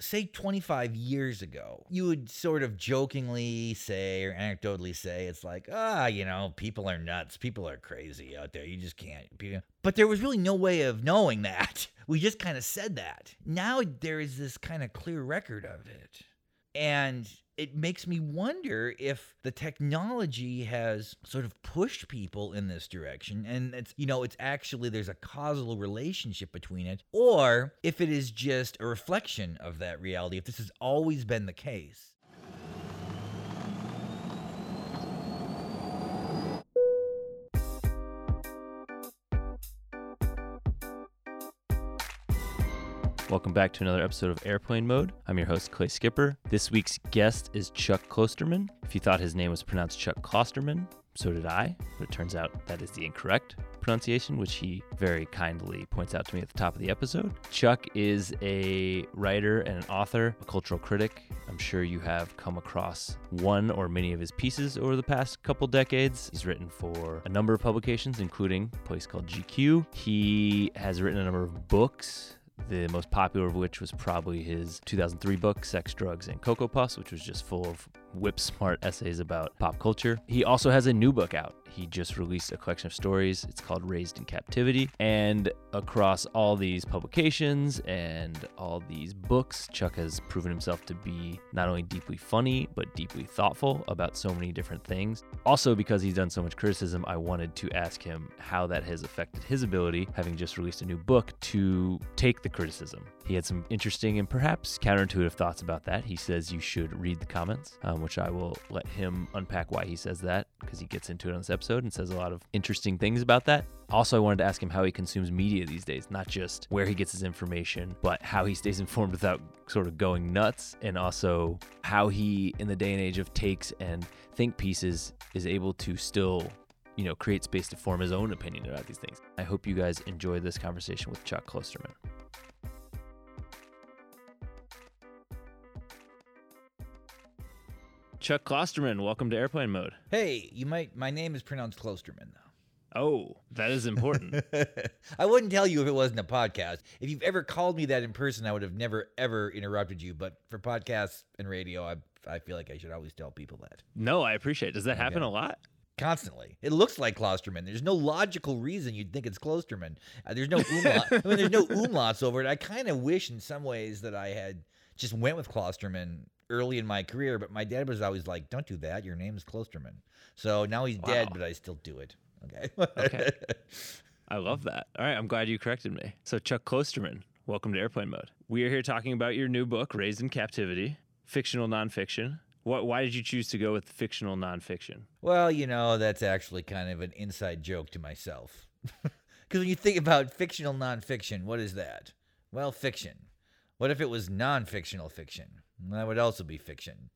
say 25 years ago, you would sort of jokingly say or anecdotally say, it's like, ah, you know, people are nuts. People are crazy out there. You just can't. But there was really no way of knowing that. We just kind of said that. Now there is this kind of clear record of it. And it makes me wonder if the technology has sort of pushed people in this direction and it's you know it's actually there's a causal relationship between it or if it is just a reflection of that reality if this has always been the case Welcome back to another episode of Airplane Mode. I'm your host, Clay Skipper. This week's guest is Chuck Klosterman. If you thought his name was pronounced Chuck Klosterman, so did I, but it turns out that is the incorrect pronunciation, which he very kindly points out to me at the top of the episode. Chuck is a writer and an author, a cultural critic. I'm sure you have come across one or many of his pieces over the past couple decades. He's written for a number of publications, including a place called GQ. He has written a number of books the most popular of which was probably his 2003 book, Sex, Drugs, and Cocoa Puffs, which was just full of whip smart essays about pop culture. He also has a new book out. He just released a collection of stories. It's called Raised in Captivity. And across all these publications and all these books, Chuck has proven himself to be not only deeply funny, but deeply thoughtful about so many different things. Also, because he's done so much criticism, I wanted to ask him how that has affected his ability, having just released a new book, to take the criticism. He had some interesting and perhaps counterintuitive thoughts about that. He says you should read the comments, um, which I will let him unpack why he says that because he gets into it on this episode and says a lot of interesting things about that. Also, I wanted to ask him how he consumes media these days, not just where he gets his information, but how he stays informed without sort of going nuts, and also how he, in the day and age of takes and think pieces, is able to still you know, create space to form his own opinion about these things. I hope you guys enjoy this conversation with Chuck Klosterman. Chuck Klosterman, welcome to Airplane Mode. hey you might my name is pronounced klosterman though Oh, that is important. I wouldn't tell you if it wasn't a podcast. If you've ever called me that in person, I would have never ever interrupted you. But for podcasts and radio, I I feel like I should always tell people that no, I appreciate it. Does that happen Okay. a lot? constantly. It looks like Klosterman. There's no logical reason you'd think it's Klosterman. Uh, there's no umlaut. I mean, there's no umlauts over it. I kind of wish in some ways that I had just went with Klosterman early in my career, but my dad was always like, "Don't do that. Your name is Klosterman." So now he's dead, but I still do it. Okay. Okay. I love that. All right, I'm glad you corrected me. So, Chuck Klosterman, welcome to Airplane Mode. We are here talking about your new book, Raised in Captivity, fictional nonfiction. What, why did you choose to go with fictional nonfiction? Well, you know, that's actually kind of an inside joke to myself. Because when you think about fictional nonfiction, what is that? Well, fiction. What if it was non-fictional fiction? That would also be fiction.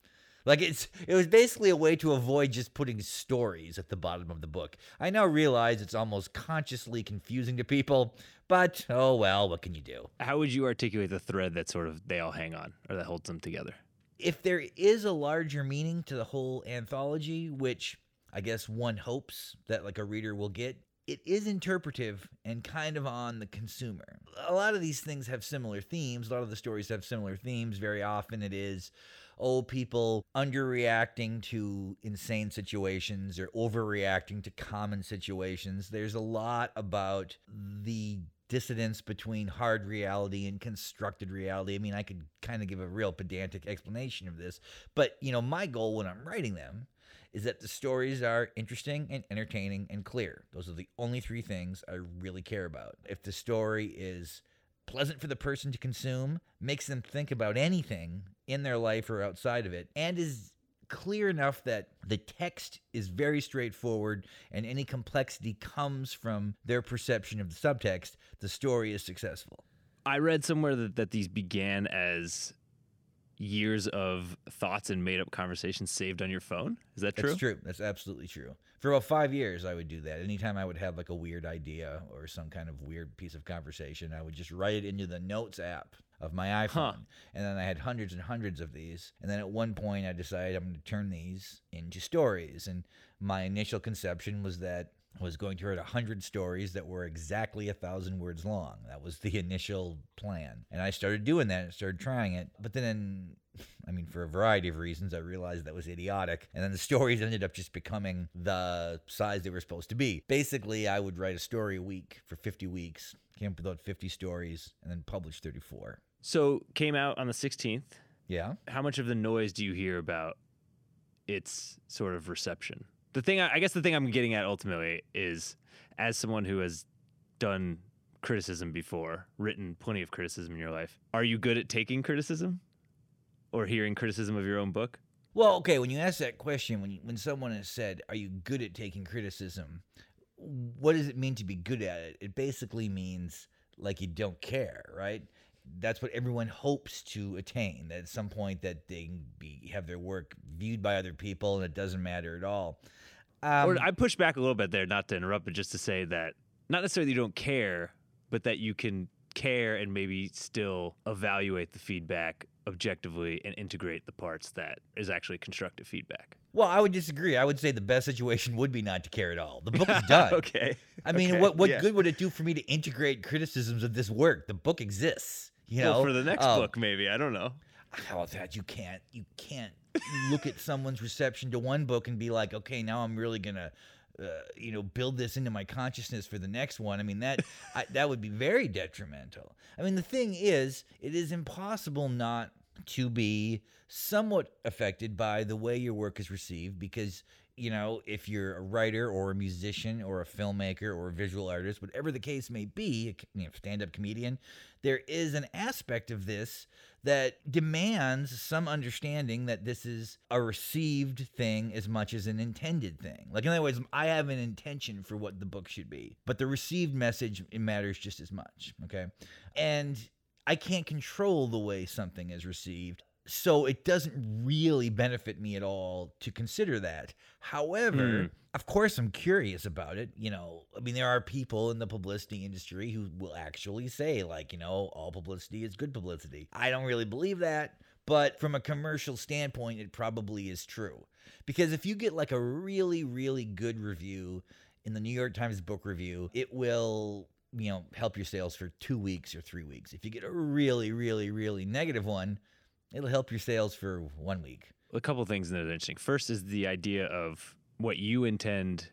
Like it's it was basically a way to avoid just putting stories at the bottom of the book. I now realize it's almost consciously confusing to people, but oh well, what can you do? How would you articulate the thread that sort of they all hang on or that holds them together? if there is a larger meaning to the whole anthology, which I guess one hopes that like a reader will get, it is interpretive and kind of on the consumer. A lot of these things have similar themes. A lot of the stories have similar themes. Very often it is old people underreacting to insane situations or overreacting to common situations. There's a lot about the dissonance between hard reality and constructed reality. I mean, I could kind of give a real pedantic explanation of this, but you know, my goal when I'm writing them is that the stories are interesting and entertaining and clear. Those are the only three things I really care about. If the story is pleasant for the person to consume, makes them think about anything in their life or outside of it, and is clear enough that the text is very straightforward and any complexity comes from their perception of the subtext, the story is successful. I read somewhere that, that these began as years of thoughts and made up conversations saved on your phone. Is that true? That's true. That's absolutely true. For about five years, I would do that. Anytime I would have like a weird idea or some kind of weird piece of conversation, I would just write it into the notes app of my iPhone. Huh. And then I had hundreds and hundreds of these. And then at one point, I decided I'm going to turn these into stories. And my initial conception was that was going to write 100 stories that were exactly a thousand words long. That was the initial plan. And I started doing that and started trying it. But then, I mean, for a variety of reasons, I realized that was idiotic. And then the stories ended up just becoming the size they were supposed to be. Basically, I would write a story a week for 50 weeks, came up with about 50 stories, and then published 34. So came out on the 16th. Yeah. How much of the noise do you hear about its sort of reception? The thing, I guess, the thing I'm getting at ultimately is, as someone who has done criticism before, written plenty of criticism in your life, are you good at taking criticism, or hearing criticism of your own book? Well, okay. When you ask that question, when you, when someone has said, "Are you good at taking criticism?" What does it mean to be good at it? It basically means like you don't care, right? That's what everyone hopes to attain. That at some point that they be have their work viewed by other people, and it doesn't matter at all. Um, or I push back a little bit there, not to interrupt, but just to say that not necessarily you don't care, but that you can care and maybe still evaluate the feedback objectively and integrate the parts that is actually constructive feedback. Well, I would disagree. I would say the best situation would be not to care at all. The book is done. okay. I mean, Okay. what what Yeah. good would it do for me to integrate criticisms of this work? The book exists. You know, well, for the next Um, book, maybe I don't know. How that? You can't you can't look at someone's reception to one book and be like, okay, now I'm really gonna. Uh, you know, build this into my consciousness for the next one. I mean that I, that would be very detrimental. I mean, the thing is, it is impossible not to be somewhat affected by the way your work is received because you know if you're a writer or a musician or a filmmaker or a visual artist whatever the case may be you know, stand-up comedian there is an aspect of this that demands some understanding that this is a received thing as much as an intended thing. Like, in other words, I have an intention for what the book should be, but the received message matters just as much. Okay. And I can't control the way something is received. So it doesn't really benefit me at all to consider that. However, Hmm. of course, I'm curious about it. You know, I mean, there are people in the publicity industry who will actually say, like, you know, all publicity is good publicity. I don't really believe that, but from a commercial standpoint, it probably is true. Because if you get like a really, really good review in the New York Times Book Review, it will you know help your sales for two weeks or three weeks. If you get a really, really, really negative one, it'll help your sales for one week. A couple of things that are interesting. First is the idea of what you intend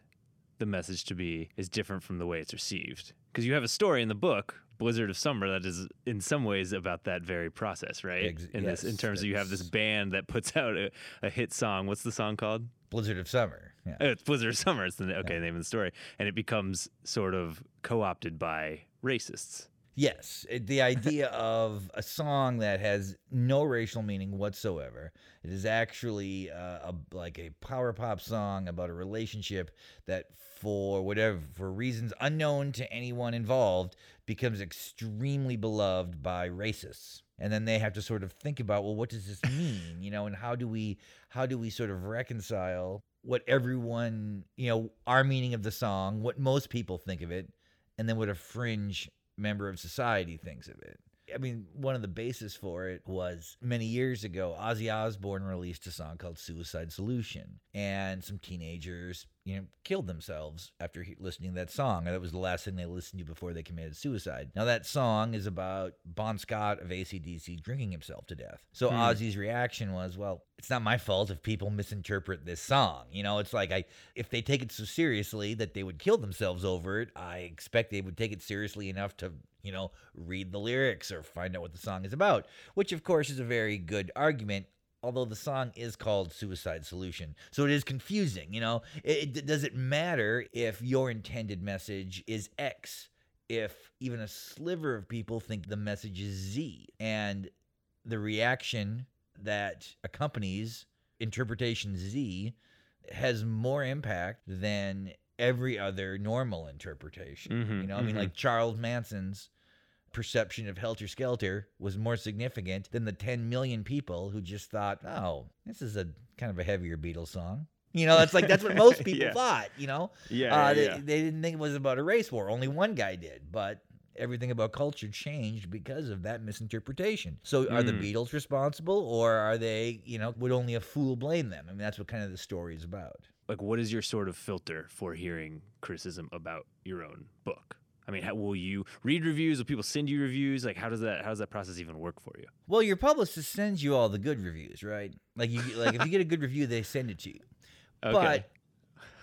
the message to be is different from the way it's received. Because you have a story in the book, Blizzard of Summer, that is in some ways about that very process, right? Ex- in this, in terms of you have this band that puts out a, a hit song. What's the song called? Blizzard of Summer. Yeah. Oh, it's Blizzard of Summer. It's the okay Yeah. name of the story, and it becomes sort of co-opted by racists. Yes, it- the idea of a song that has no racial meaning whatsoever. It is actually uh, a, like a power pop song about a relationship that, for whatever for reasons unknown to anyone involved, becomes extremely beloved by racists. And then they have to sort of think about, well, what does this mean? You know, and how do we how do we sort of reconcile what everyone, you know, our meaning of the song, what most people think of it, and then what a fringe member of society thinks of it. I mean, one of the bases for it was many years ago, Ozzy Osbourne released a song called Suicide Solution. And some teenagers, you know, killed themselves after he- listening to that song. And that was the last thing they listened to before they committed suicide. Now, that song is about Bon Scott of ACDC drinking himself to death. So Hmm. Ozzy's reaction was, well, it's not my fault if people misinterpret this song. You know, it's like I if they take it so seriously that they would kill themselves over it, I expect they would take it seriously enough to, you know, read the lyrics or find out what the song is about, which of course is a very good argument. Although the song is called Suicide Solution. So it is confusing, you know? It, it does it matter if your intended message is X, if even a sliver of people think the message is Z. And the reaction that accompanies interpretation Z has more impact than every other normal interpretation. Mhm, you know, I mean, mhm. like Charles Manson's perception of Helter Skelter was more significant than the 10 million people who just thought, oh, this is a kind of a heavier Beatles song. You know, that's like, that's what most people Yeah. thought, you know? Yeah, Uh, yeah, they, yeah. they didn't think it was about a race war. Only one guy did, but everything about culture changed because of that misinterpretation. So, are the Mm. Beatles responsible, or are they? You know, would only a fool blame them? I mean, that's what kind of the story is about. like what is your sort of filter for hearing criticism about your own book? I mean, how, will you read reviews? Will people send you reviews? Like, how does that how does that process even work for you? Well, your publicist sends you all the good reviews, right? Like you like if you get a good review, they send it to you. Okay.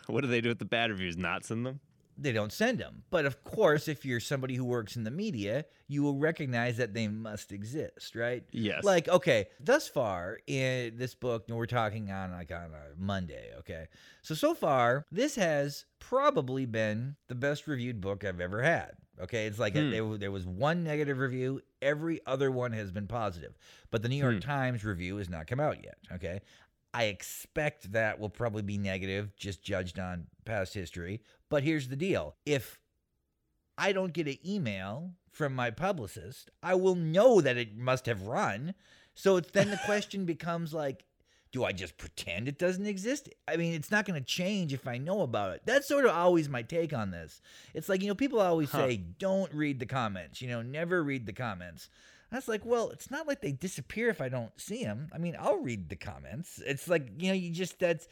But what do they do with the bad reviews? Not send them? They don't send them. But of course, if you're somebody who works in the media, you will recognize that they must exist, right? Yes. Like, okay, thus far in this book, and we're talking on like on a Monday, okay? So so far, this has probably been the best reviewed book I've ever had. Okay, it's like a- Hmm. there, there was one negative review, every other one has been positive. But the New York Hmm. Times review has not come out yet, okay? I expect that will probably be negative, just judged on past history. But here's the deal if I don't get an email from my publicist, I will know that it must have run. So it's then the question becomes like, do I just pretend it doesn't exist? I mean, it's not going to change if I know about it. That's sort of always my take on this. It's like, you know, people always Huh. say, don't read the comments, you know, never read the comments. That's like, well, it's not like they disappear if I don't see them. I mean, I'll read the comments. It's like, you know, you just that's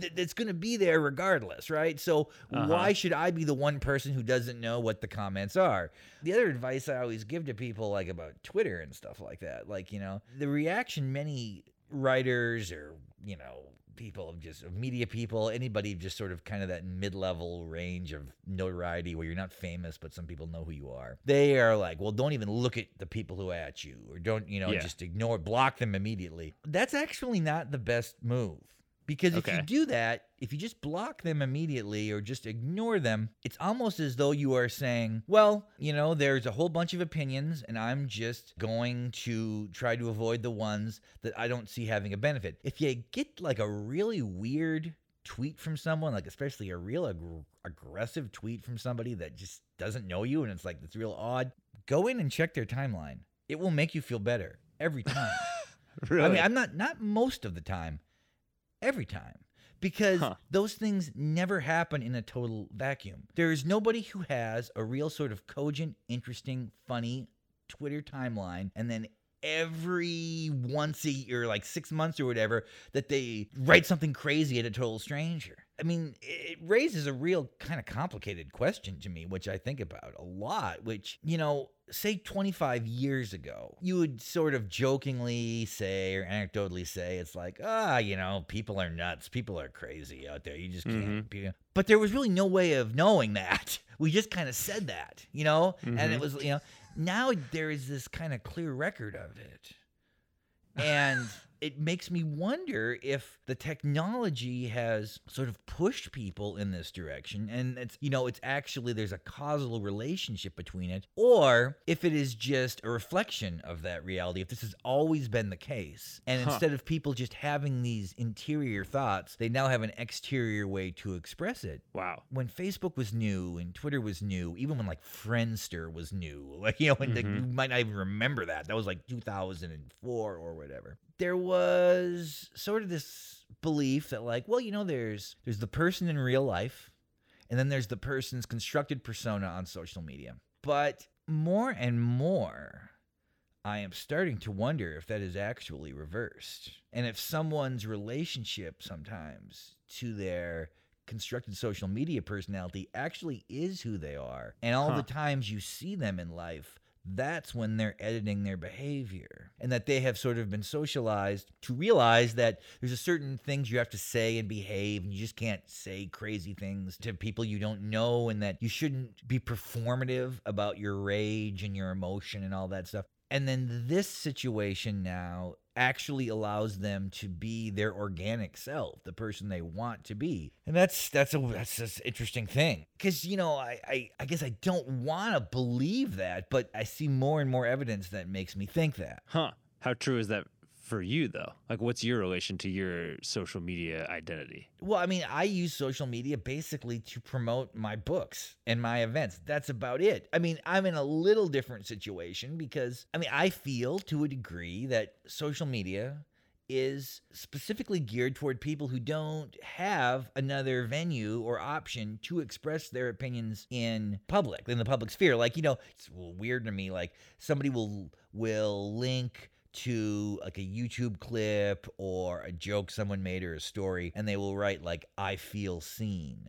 th- that's going to be there regardless, right? So Uh-huh. why should I be the one person who doesn't know what the comments are? The other advice I always give to people like about Twitter and stuff like that, like, you know, the reaction many writers or, you know, people of just of media people, anybody just sort of kind of that mid-level range of notoriety where you're not famous but some people know who you are. They are like, well, don't even look at the people who at you or don't, you know, Yeah. just ignore block them immediately. That's actually not the best move. Because if you do that, if you just block them immediately or just ignore them, it's almost as though you are saying, well, you know, there's a whole bunch of opinions, and I'm just going to try to avoid the ones that I don't see having a benefit. If you get like a really weird tweet from someone, like especially a real ag- aggressive tweet from somebody that just doesn't know you and it's like it's real odd, go in and check their timeline. It will make you feel better every time. really? I mean, I'm not not most of the time, every time. Because Huh. those things never happen in a total vacuum. There is nobody who has a real sort of cogent, interesting, funny Twitter timeline and then every once a year, like six months or whatever, that they write something crazy at a total stranger. I mean, it raises a real kind of complicated question to me, which I think about a lot. Which, you know, say 25 years ago, you would sort of jokingly say or anecdotally say, it's like, ah, you know, people are nuts. People are crazy out there. You just can't. be But there was really no way of knowing that. We just kind of said that, you know? And Mhm. it was, you know, now there is this kind of clear record of it. And it makes me wonder if the technology has sort of pushed people in this direction and it's you know it's actually there's a causal relationship between it or if it is just a reflection of that reality if this has always been the case and Huh. instead of people just having these interior thoughts they now have an exterior way to express it wow. when Facebook was new and Twitter was new, even when like Friendster was new, like you know, and like, Mhm. you might not even remember that. That was like 2004 or whatever. There was sort of this belief that like, well, you know, there's there's the person in real life, and then there's the person's constructed persona on social media. But more and more, I am starting to wonder if that is actually reversed. And if someone's relationship sometimes to their constructed social media personality actually is who they are. And all Huh. the times you see them in life, that's when they're editing their behavior. And that they have sort of been socialized to realize that there's a certain things you have to say and behave, and you just can't say crazy things to people you don't know, and that you shouldn't be performative about your rage and your emotion and all that stuff. And then this situation now actually allows them to be their organic self, the person they want to be. And that's that's a that's an interesting thing. Cause you know, I, I I guess I don't wanna believe that, but I see more and more evidence that makes me think that. Huh. How true is that for you though? Like what's your relation to your social media identity? Well, I mean, I use social media basically to promote my books and my events. That's about it. I mean, I'm in a little different situation because, I mean, I feel to a degree that social media is specifically geared toward people who don't have another venue or option to express their opinions in public in the public sphere like you know it's weird to me like somebody will will link to like a YouTube clip or a joke someone made or a story, and they will write like "I feel seen."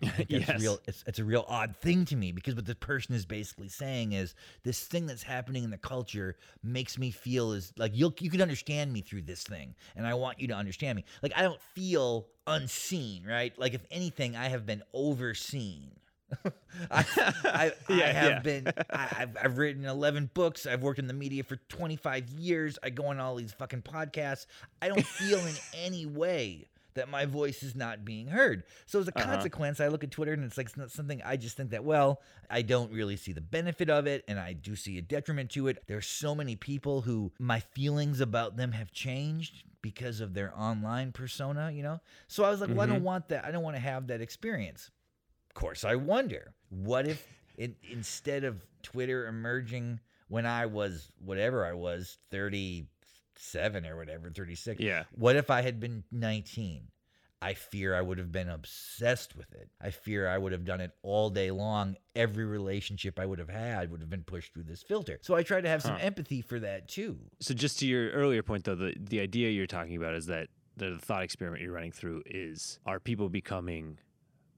That's Yes. real. It's, it's a real odd thing to me because what the person is basically saying is this thing that's happening in the culture makes me feel as like you'll you can understand me through this thing, and I want you to understand me. Like I don't feel unseen, right? Like if anything, I have been overseen. I, I, I have yeah. been. I, I've, I've written eleven books. I've worked in the media for twenty five years. I go on all these fucking podcasts. I don't feel in any way that my voice is not being heard. So as a Uh-huh. consequence, I look at Twitter and it's like it's not something I just think that well, I don't really see the benefit of it, and I do see a detriment to it. There's so many people who my feelings about them have changed because of their online persona, you know. So I was like, well, I don't want that. I don't want to have that experience. Of course, I wonder what if in, instead of Twitter emerging when I was whatever I was, 37 or whatever, 36. Yeah. What if I had been 19? I fear I would have been obsessed with it. I fear I would have done it all day long. Every relationship I would have had would have been pushed through this filter. So I try to have some empathy for that too. So just to your earlier point though, the the idea you're talking about is that the thought experiment you're running through is are people becoming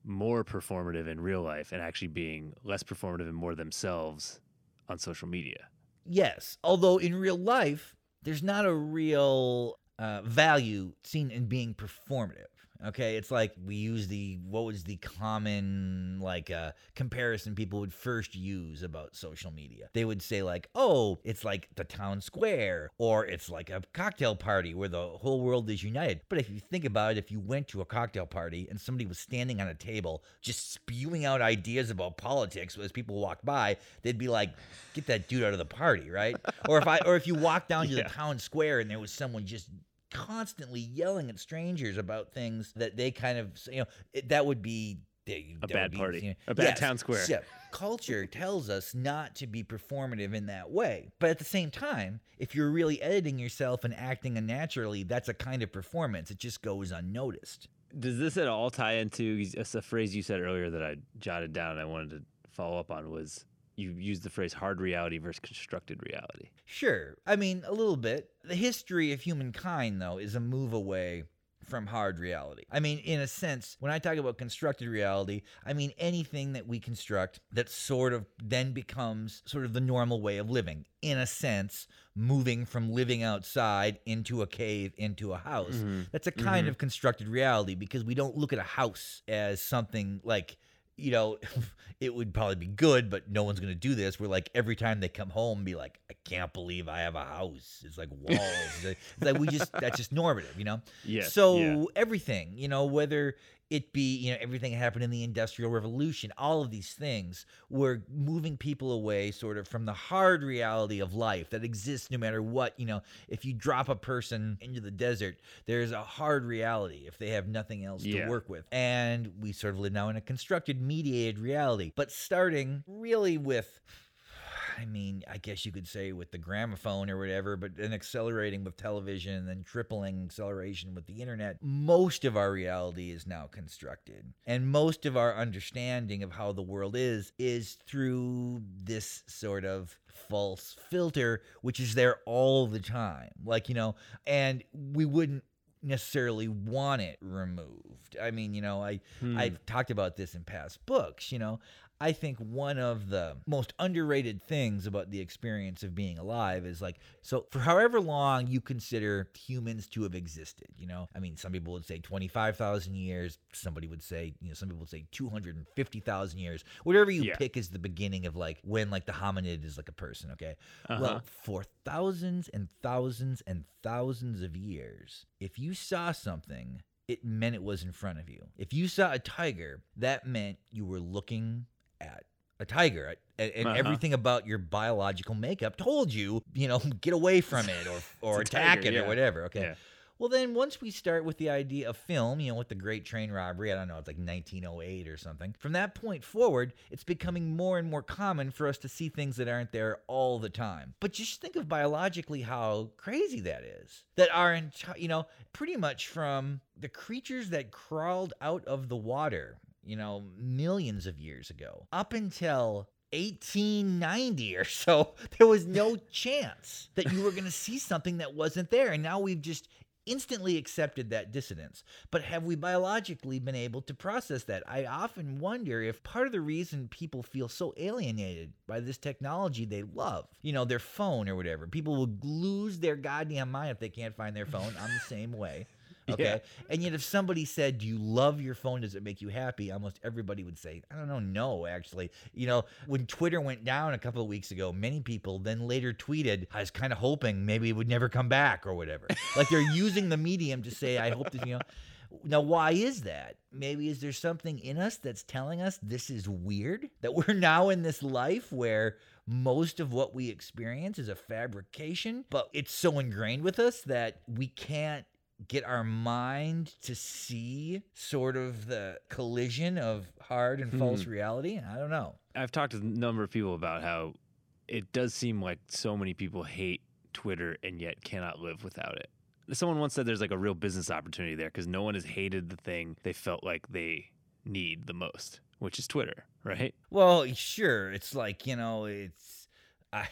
more performative in real life and actually being less performative and more themselves on social media. Yes, although in real life, there's not a real uh, value seen in being performative. Okay, it's like we use the what was the common like uh, comparison people would first use about social media. They would say like, "Oh, it's like the town square," or "It's like a cocktail party where the whole world is united." But if you think about it, if you went to a cocktail party and somebody was standing on a table just spewing out ideas about politics as people walked by, they'd be like, "Get that dude out of the party," right? or if I or if you walked down to Yeah. the town square and there was someone just constantly yelling at strangers about things that they kind of you know it, that would be they- A bad be, party. you know- A bad Yes, town square. yeah. Culture tells us not to be performative in that way. But at the same time, if you're really editing yourself and acting unnaturally, that's a kind of performance. It just goes unnoticed. Does this at all tie into a phrase you said earlier that I jotted down and I wanted to follow up on was you use the phrase hard reality versus constructed reality. Sure. I mean, a little bit. The history of humankind, though, is a move away from hard reality. I mean, in a sense, when I talk about constructed reality, I mean anything that we construct that sort of then becomes sort of the normal way of living. In a sense, moving from living outside into a cave into a house. Mhm. That's a kind of constructed reality because we don't look at a house as something like you know, it would probably be good, but no one's gonna do this. We're like every time they come home, be like, I can't believe I have a house. It's like walls. it's like- we just that's just normative, you know. Yeah. So yeah. everything, you know, whether it be you know everything that happened in the industrial revolution, all of these things were moving people away sort of from the hard reality of life that exists no matter what. You know, if you drop a person into the desert, there's a hard reality if they have nothing else Yeah. to work with, and we sort of live now in a constructed, mediated reality. But starting really with I mean, I guess you could say with the gramophone or whatever, but then accelerating with television and then tripling acceleration with the internet. Most of our reality is now constructed. And most of our understanding of how the world is is through this sort of false filter, which is there all the time. Like, you know, and we wouldn't necessarily want it removed. I mean, you know, I Hmm. I've talked about this in past books, you know. I think one of the most underrated things about the experience of being alive is like, so for however long you consider humans to have existed, you know, I mean, some people would say 25,000 years, somebody would say, you know, some people would say 250,000 years, whatever you Yeah. pick is the beginning of like when like the hominid is like a person, okay? Uh-huh. Well, for thousands and thousands and thousands of years, if you saw something, it meant it was in front of you. If you saw a tiger, that meant you were looking at a tiger. And, and Uh-huh. everything about your biological makeup told you, you know, get away from it or, or attack tiger, it yeah. or whatever. Okay. Yeah. Well, then once we start with the idea of film, you know, with the Great Train Robbery, I don't know, it's like 1908 or something. From that point forward, it's becoming more and more common for us to see things that aren't there all the time. But just think of biologically how crazy that is. That our entire, you know, pretty much from the creatures that crawled out of the water, you know, millions of years ago, up until 1890 or so. There was no chance that you were going to see something that wasn't there. And now we've just instantly accepted that dissonance. But have we biologically been able to process that? I often wonder if part of the reason people feel so alienated by this technology they love, you know, their phone or whatever, people will lose their goddamn mind if they can't find their phone. I'm the same way. Okay. Yeah. And yet, if somebody said, Do you love your phone? Does it make you happy? Almost everybody would say, I don't know. No, actually. You know, when Twitter went down a couple of weeks ago, many people then later tweeted, I was kind of hoping maybe it would never come back or whatever. like they're using the medium to say, I hope that, you know. Now, why is that? Maybe is there something in us that's telling us this is weird? That we're now in this life where most of what we experience is a fabrication, but it's so ingrained with us that we can't get our mind to see sort of the collision of hard and false hmm. reality? I don't know. I've talked to a number of people about how it does seem like so many people hate Twitter and yet cannot live without it. Someone once said there's like a real business opportunity there because no one has hated the thing they felt like they need the most, which is Twitter, right? Well, sure. It's like, you know, it's. I,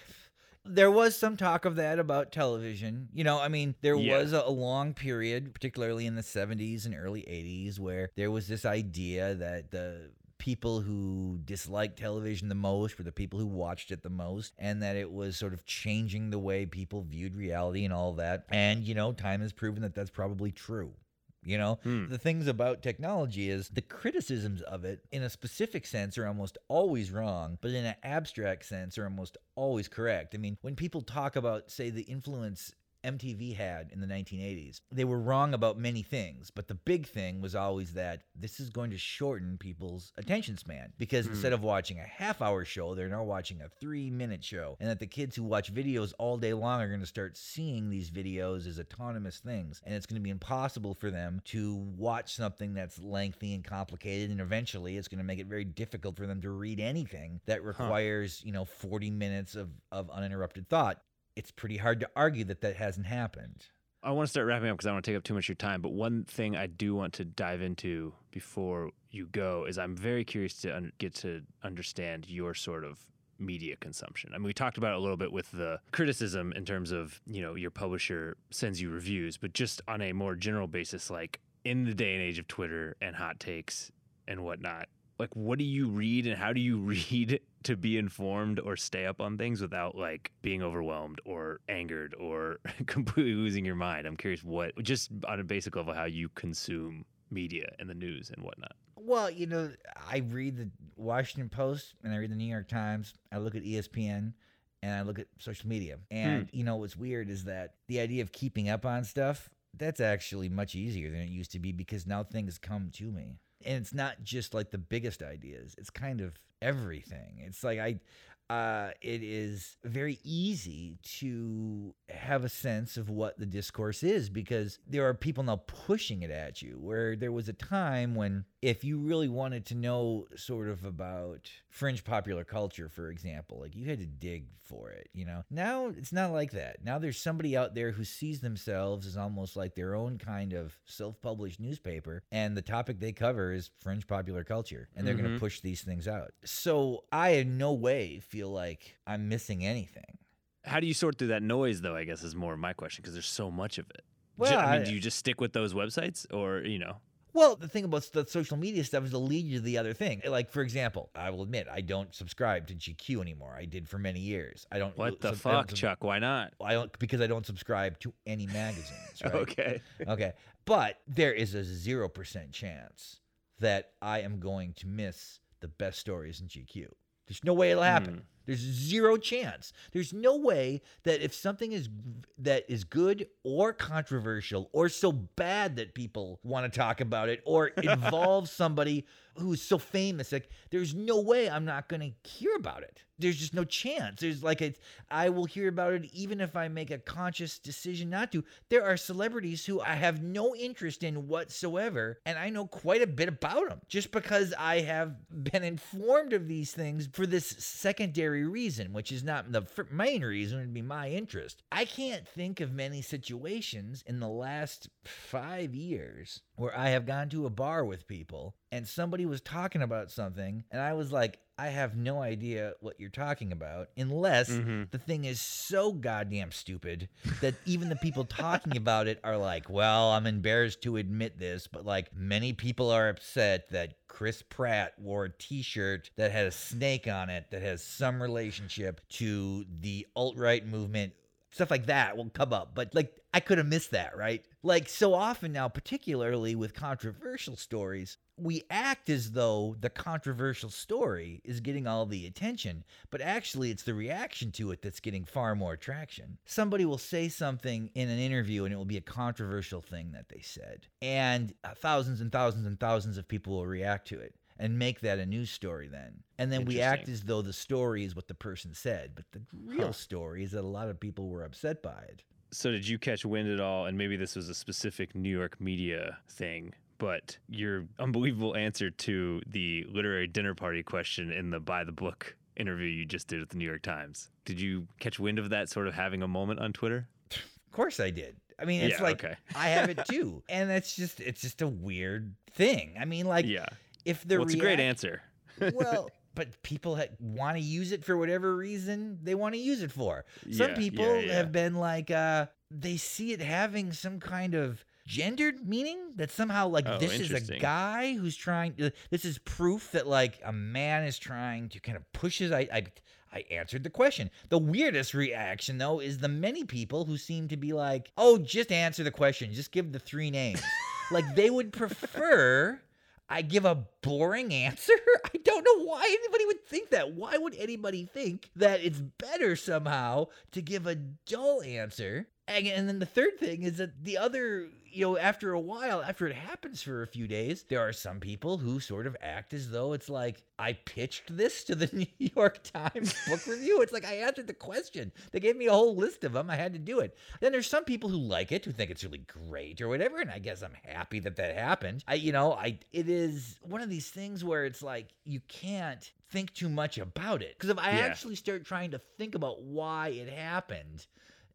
there was some talk of that about television. You know, I mean, there Yeah. was a, a long period, particularly in the 70s and early 80s, where there was this idea that the people who disliked television the most were the people who watched it the most, and that it was sort of changing the way people viewed reality and all that. And, you know, time has proven that that's probably true. You know, Hmm. the things about technology is the criticisms of it in a specific sense are almost always wrong, but in an abstract sense are almost always correct. I mean, when people talk about, say, the influence MTV had in the 1980s, they were wrong about many things, but the big thing was always that this is going to shorten people's attention span because Hmm. instead of watching a half hour show, they're now watching a three minute show. And that the kids who watch videos all day long are going to start seeing these videos as autonomous things. And it's going to be impossible for them to watch something that's lengthy and complicated. And eventually it's going to make it very difficult for them to read anything that requires, you know, 40 minutes of, of uninterrupted thought. It's pretty hard to argue that that hasn't happened. I want to start wrapping up because I don't want to take up too much of your time. But one thing I do want to dive into before you go is I'm very curious to un- get to understand your sort of media consumption. I mean, we talked about it a little bit with the criticism in terms of, you know, your publisher sends you reviews, but just on a more general basis, like in the day and age of Twitter and hot takes and whatnot, like what do you read and how do you read to be informed or stay up on things without like being overwhelmed or angered or completely losing your mind i'm curious what just on a basic level how you consume media and the news and whatnot Well, you know, I read the Washington Post and I read the New York Times. I look at ESPN and I look at social media. And, hmm. you know, what's weird is that the idea of keeping up on stuff, that's actually much easier than it used to be because now things come to me. And it's not just like the biggest ideas, it's kind of everything. It's like I. Uh, it is very easy to have a sense of what the discourse is because there are people now pushing it at you. Where there was a time when, if you really wanted to know sort of about fringe popular culture, for example, like you had to dig for it, you know? Now it's not like that. Now there's somebody out there who sees themselves as almost like their own kind of self published newspaper, and the topic they cover is fringe popular culture, and they're going Mhm. to push these things out. So I in no way feel like I'm missing anything. how do you sort through that noise though i guess is more my question because there's so much of it Well, i mean do you just stick with those websites or you know Well, the thing about the social media stuff is to lead you to the other thing. Like, for example, I will admit I don't subscribe to GQ anymore. I did for many years. I don't. what the sub- fuck sub- chuck why not I don't because I don't subscribe to any magazines. Right? okay okay. But there is a zero percent chance that I am going to miss the best stories in GQ. There's no way it'll happen. Hmm. There's zero chance. There's no way that if something is that is good or controversial or so bad that people want to talk about it or involves somebody who's so famous, like there's no way I'm not going to hear about it. There's just no chance. There's like it's I will hear about it even if I make a conscious decision not to. There are celebrities who I have no interest in whatsoever, and I know quite a bit about them just because I have been informed of these things for this secondary reason, which is not the main reason, would be my interest. I can't think of many situations in the last five years where I have gone to a bar with people and somebody was talking about something, and I was like, I have no idea what you're talking about unless Mhm. the thing is so goddamn stupid that even the people talking about it are like, well, I'm embarrassed to admit this, but like many people are upset that Chris Pratt wore a t shirt that had a snake on it that has some relationship to the alt right movement. Stuff like that will come up, but like I could have missed that, right? Like so often now, particularly with controversial stories, we act as though the controversial story is getting all the attention, but actually it's the reaction to it that's getting far more traction. Somebody will say something in an interview and it will be a controversial thing that they said, and uh, thousands and thousands and thousands of people will react to it and make that a news story then. And then we act as though the story is what the person said, but the real Huh. story is that a lot of people were upset by it. So did you catch wind at all? And maybe this was a specific New York media thing, but your unbelievable answer to the literary dinner party question in the By the Book interview you just did at the New York Times. Did you catch wind of that sort of having a moment on Twitter? Of course I did. I mean, it's Yeah, like okay. I have it too, and that's just it's just a weird thing. I mean, like yeah. If the Well, it's a great answer. well, but people ha- want to use it for whatever reason they want to use it for. Some Yeah, people yeah, yeah. have been like, uh, they see it having some kind of gendered meaning that somehow like Oh, this is a guy who's trying to this is proof that like a man is trying to kind of push his I, I I answered the question. The weirdest reaction though is the many people who seem to be like, "Oh, just answer the question. Just give the three names." like they would prefer I give a boring answer? I don't know why anybody would think that. Why would anybody think that it's better somehow to give a dull answer? And, and then the third thing is that the other, you know, after a while, after it happens for a few days, there are some people who sort of act as though it's like, I pitched this to the New York Times book review. It's like I answered the question. They gave me a whole list of them. I had to do it. Then there's some people who like it, who think it's really great or whatever, and I guess I'm happy that that happened. I, you know, I it is one of these things where it's like you can't think too much about it because if I Yeah. actually start trying to think about why it happened.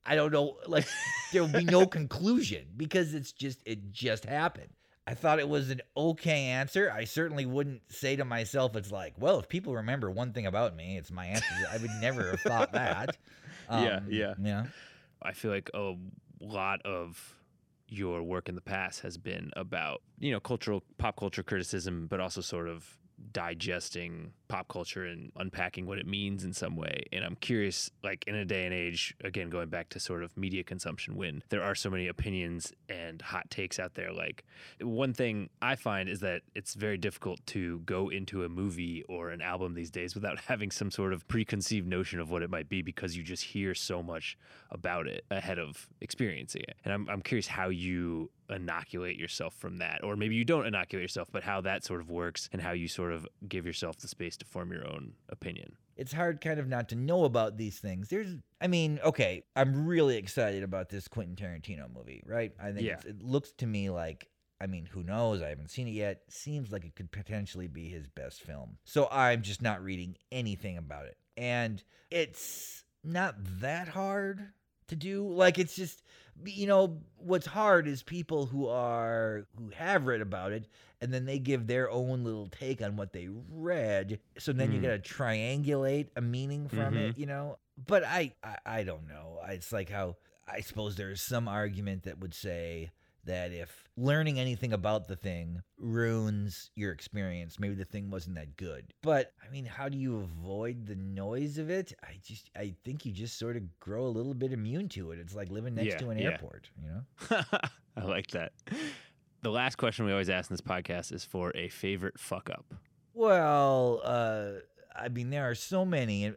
I don't know, like there will be no conclusion because it's just it just happened. I thought it was an okay answer. I certainly wouldn't say to myself, it's like, well, if people remember one thing about me, it's my answer. I would never have thought that. Yeah, Um, yeah. Yeah. I feel like a lot of your work in the past has been about, you know, cultural pop culture criticism, but also sort of digesting pop culture and unpacking what it means in some way. And I'm curious, like in a day and age, again, going back to sort of media consumption, when there are so many opinions and hot takes out there, like one thing I find is that it's very difficult to go into a movie or an album these days without having some sort of preconceived notion of what it might be because you just hear so much about it ahead of experiencing it. And I'm, I'm curious how you inoculate yourself from that, or maybe you don't inoculate yourself, but how that sort of works and how you sort of give yourself the space to form your own opinion. it's hard kind of not to know about these things. There's, I mean, okay, I'm really excited about this Quentin Tarantino movie, right? I think Yeah. it's, it looks to me like, I mean, who knows? I haven't seen it yet. Seems like it could potentially be his best film. So I'm just not reading anything about it. And it's not that hard to do. Like, it's just, you know, what's hard is people who are, who have read about it and then they give their own little take on what they read. So then you Mm. got to triangulate a meaning from Mhm. it, you know. But I, I, I don't know. It's like how I suppose there's some argument that would say that if learning anything about the thing ruins your experience, maybe the thing wasn't that good. But I mean, how do you avoid the noise of it? I just, I think you just sort of grow a little bit immune to it. It's like living next Yeah, to an yeah. airport, you know. I like that. The last question we always ask in this podcast is for a favorite fuck up. Well, uh, I mean, there are so many in,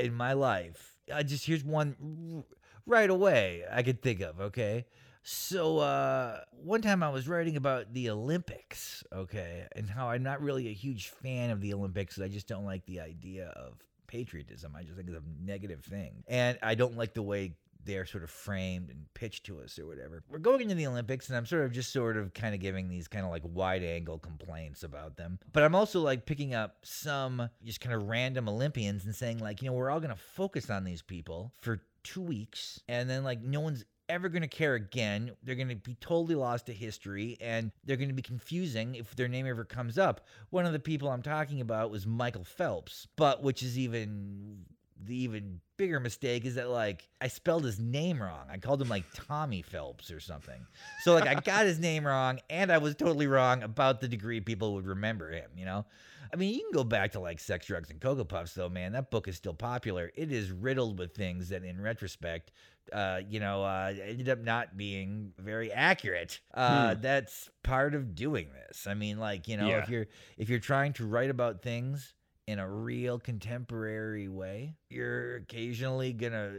in my life. I just here's one r- right away I could think of. Okay, so uh, one time I was writing about the Olympics. Okay, and how I'm not really a huge fan of the Olympics. I just don't like the idea of patriotism. I just think it's a negative thing, and I don't like the way they're sort of framed and pitched to us or whatever. We're going into the Olympics, and I'm sort of just sort of kind of giving these kind of like wide angle complaints about them. But I'm also like picking up some just kind of random Olympians and saying, like, you know, we're all going to focus on these people for two weeks, and then like no one's ever going to care again. They're going to be totally lost to history and they're going to be confusing if their name ever comes up. One of the people I'm talking about was Michael Phelps, but which is even the even bigger mistake is that like I spelled his name wrong. I called him like Tommy Phelps or something. So like I got his name wrong and I was totally wrong about the degree people would remember him, you know? I mean, you can go back to like Sex, Drugs, and Cocoa Puffs, though, man. That book is still popular. It is riddled with things that, in retrospect, uh, you know, uh, ended up not being very accurate. Uh, Hmm. That's part of doing this. I mean, like, you know, Yeah. if you're if you're trying to write about things in a real contemporary way, you're occasionally gonna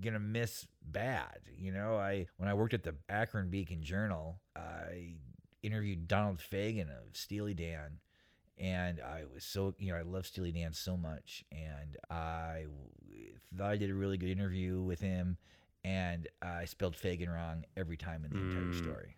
gonna miss bad. You know, I when I worked at the Akron Beacon Journal, I interviewed Donald Fagen of Steely Dan and I was so you know I love Steely Dan so much, and I thought I did a really good interview with him, and I spelled Fagan wrong every time in the Mm. entire story,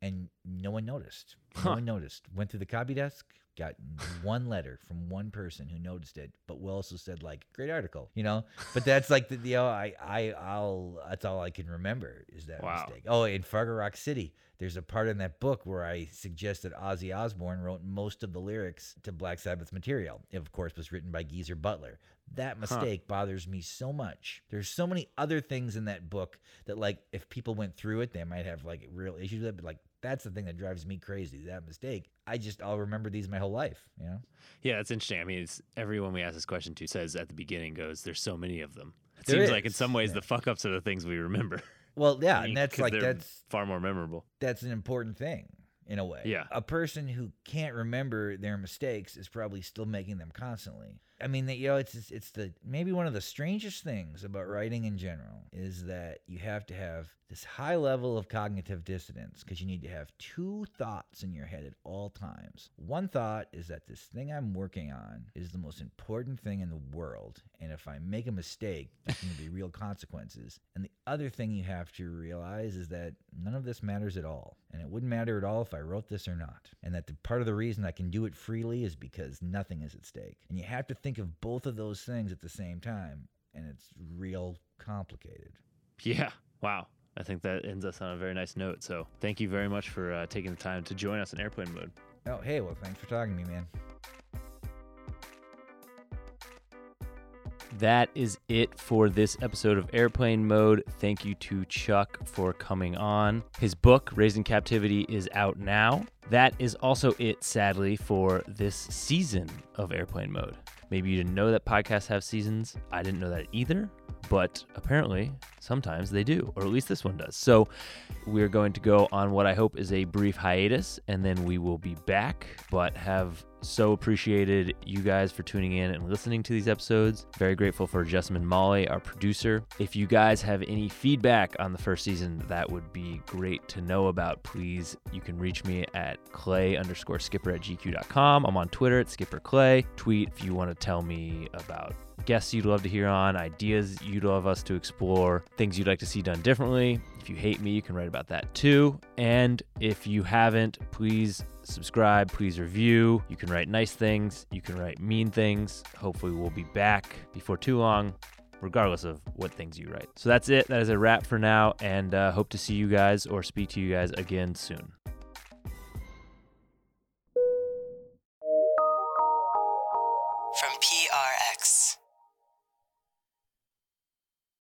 and no one noticed. No Huh. one noticed. Went through the copy desk, got one letter from one person who noticed it, but we also said like great article, you know. But that's like the you know I I I'll that's all I can remember is that Wow. mistake. Oh, in Fargo Rock City, there's a part in that book where I suggest that Ozzy Osbourne wrote most of the lyrics to Black Sabbath's material. It, of course, was written by Geezer Butler. That mistake bothers me so much. There's so many other things in that book that, like, if people went through it, they might have like real issues with it. But like, that's the thing that drives me crazy. That mistake. I just I'll remember these my whole life. You know. Yeah, that's interesting. I mean, it's everyone we ask this question to says at the beginning goes, "There's so many of them." It There seems like in some ways yeah. the fuck ups are the things we remember. Well, yeah, I mean, and that's like that's far more memorable. that's an important thing in a way. Yeah. A person who can't remember their mistakes is probably still making them constantly. I mean, that you know, it's it's the maybe one of the strangest things about writing in general is that you have to have this high level of cognitive dissonance because you need to have two thoughts in your head at all times. One thought is that this thing I'm working on is the most important thing in the world, and if I make a mistake, there's going to be real consequences. And the other thing you have to realize is that none of this matters at all, and it wouldn't matter at all if I wrote this or not. And that the part of the reason I can do it freely is because nothing is at stake. And you have to think of both of those things at the same time, and it's real complicated. Yeah. Wow. I think that ends us on a very nice note. So thank you very much for uh, taking the time to join us in airplane mode. Oh, hey, well, thanks for talking to me, man. That is it for this episode of Airplane Mode. Thank you to Chuck for coming on. His book, Raised in Captivity, is out now. That is also it, sadly, for this season of Airplane Mode. Maybe you didn't know that podcasts have seasons. I didn't know that either, but apparently sometimes they do, or at least this one does. So we're going to go on what I hope is a brief hiatus, and then we will be back, but have so appreciated you guys for tuning in and listening to these episodes. Very grateful for Jessamine Molly, our producer. If you guys have any feedback on the first season, that would be great to know about. Please, you can reach me at clay underscore skipper at gq.com. I'm on Twitter at skipper clay. Tweet if you want to tell me about guests you'd love to hear on, ideas you'd love us to explore, things you'd like to see done differently. If you hate me, you can write about that too. And if you haven't, please subscribe, please review. You can write nice things, you can write mean things. Hopefully, we'll be back before too long. Regardless of what things you write. So that's it. That is a wrap for now, and uh, hope to see you guys or speak to you guys again soon.